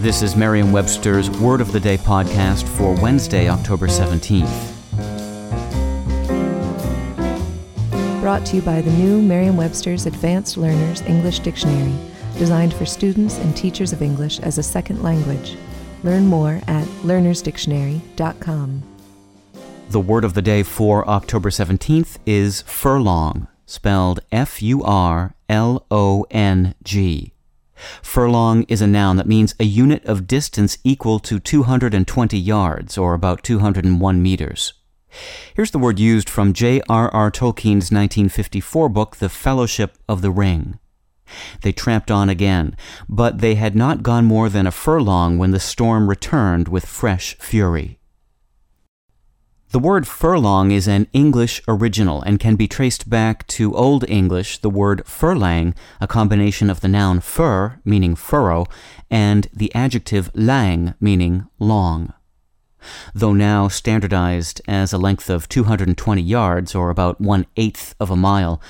This is Merriam Webster's Word of the Day podcast for Wednesday, October 17th. Brought to you by the new Merriam Webster's Advanced Learners English Dictionary, designed for students and teachers of English as a second language. Learn more at learnersdictionary.com. The word of the day for October 17th is furlong, spelled F U R L O N G. Furlong is a noun that means a unit of distance equal to 220 yards, or about 201 meters. Here's the word used from J.R.R. Tolkien's 1954 book, The Fellowship of the Ring. They tramped on again, but they had not gone more than a furlong when the storm returned with fresh fury. The word furlong is an English original and can be traced back to Old English, the word furlang, a combination of the noun furh, meaning furrow, and the adjective lang, meaning long. Though now standardized as a length of 220 yards, or about one eighth of a mile,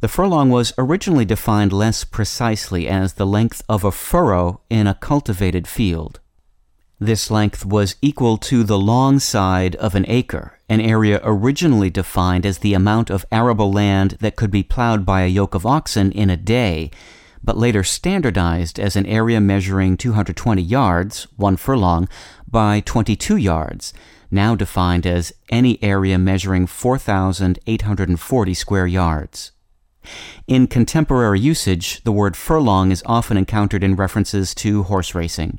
the furlong was originally defined less precisely as the length of a furrow in a cultivated field. This length was equal to the long side of an acre, an area originally defined as the amount of arable land that could be plowed by a yoke of oxen in a day, but later standardized as an area measuring 220 yards, one furlong, by 22 yards, now defined as any area measuring 4,840 square yards. In contemporary usage, the word furlong is often encountered in references to horse racing.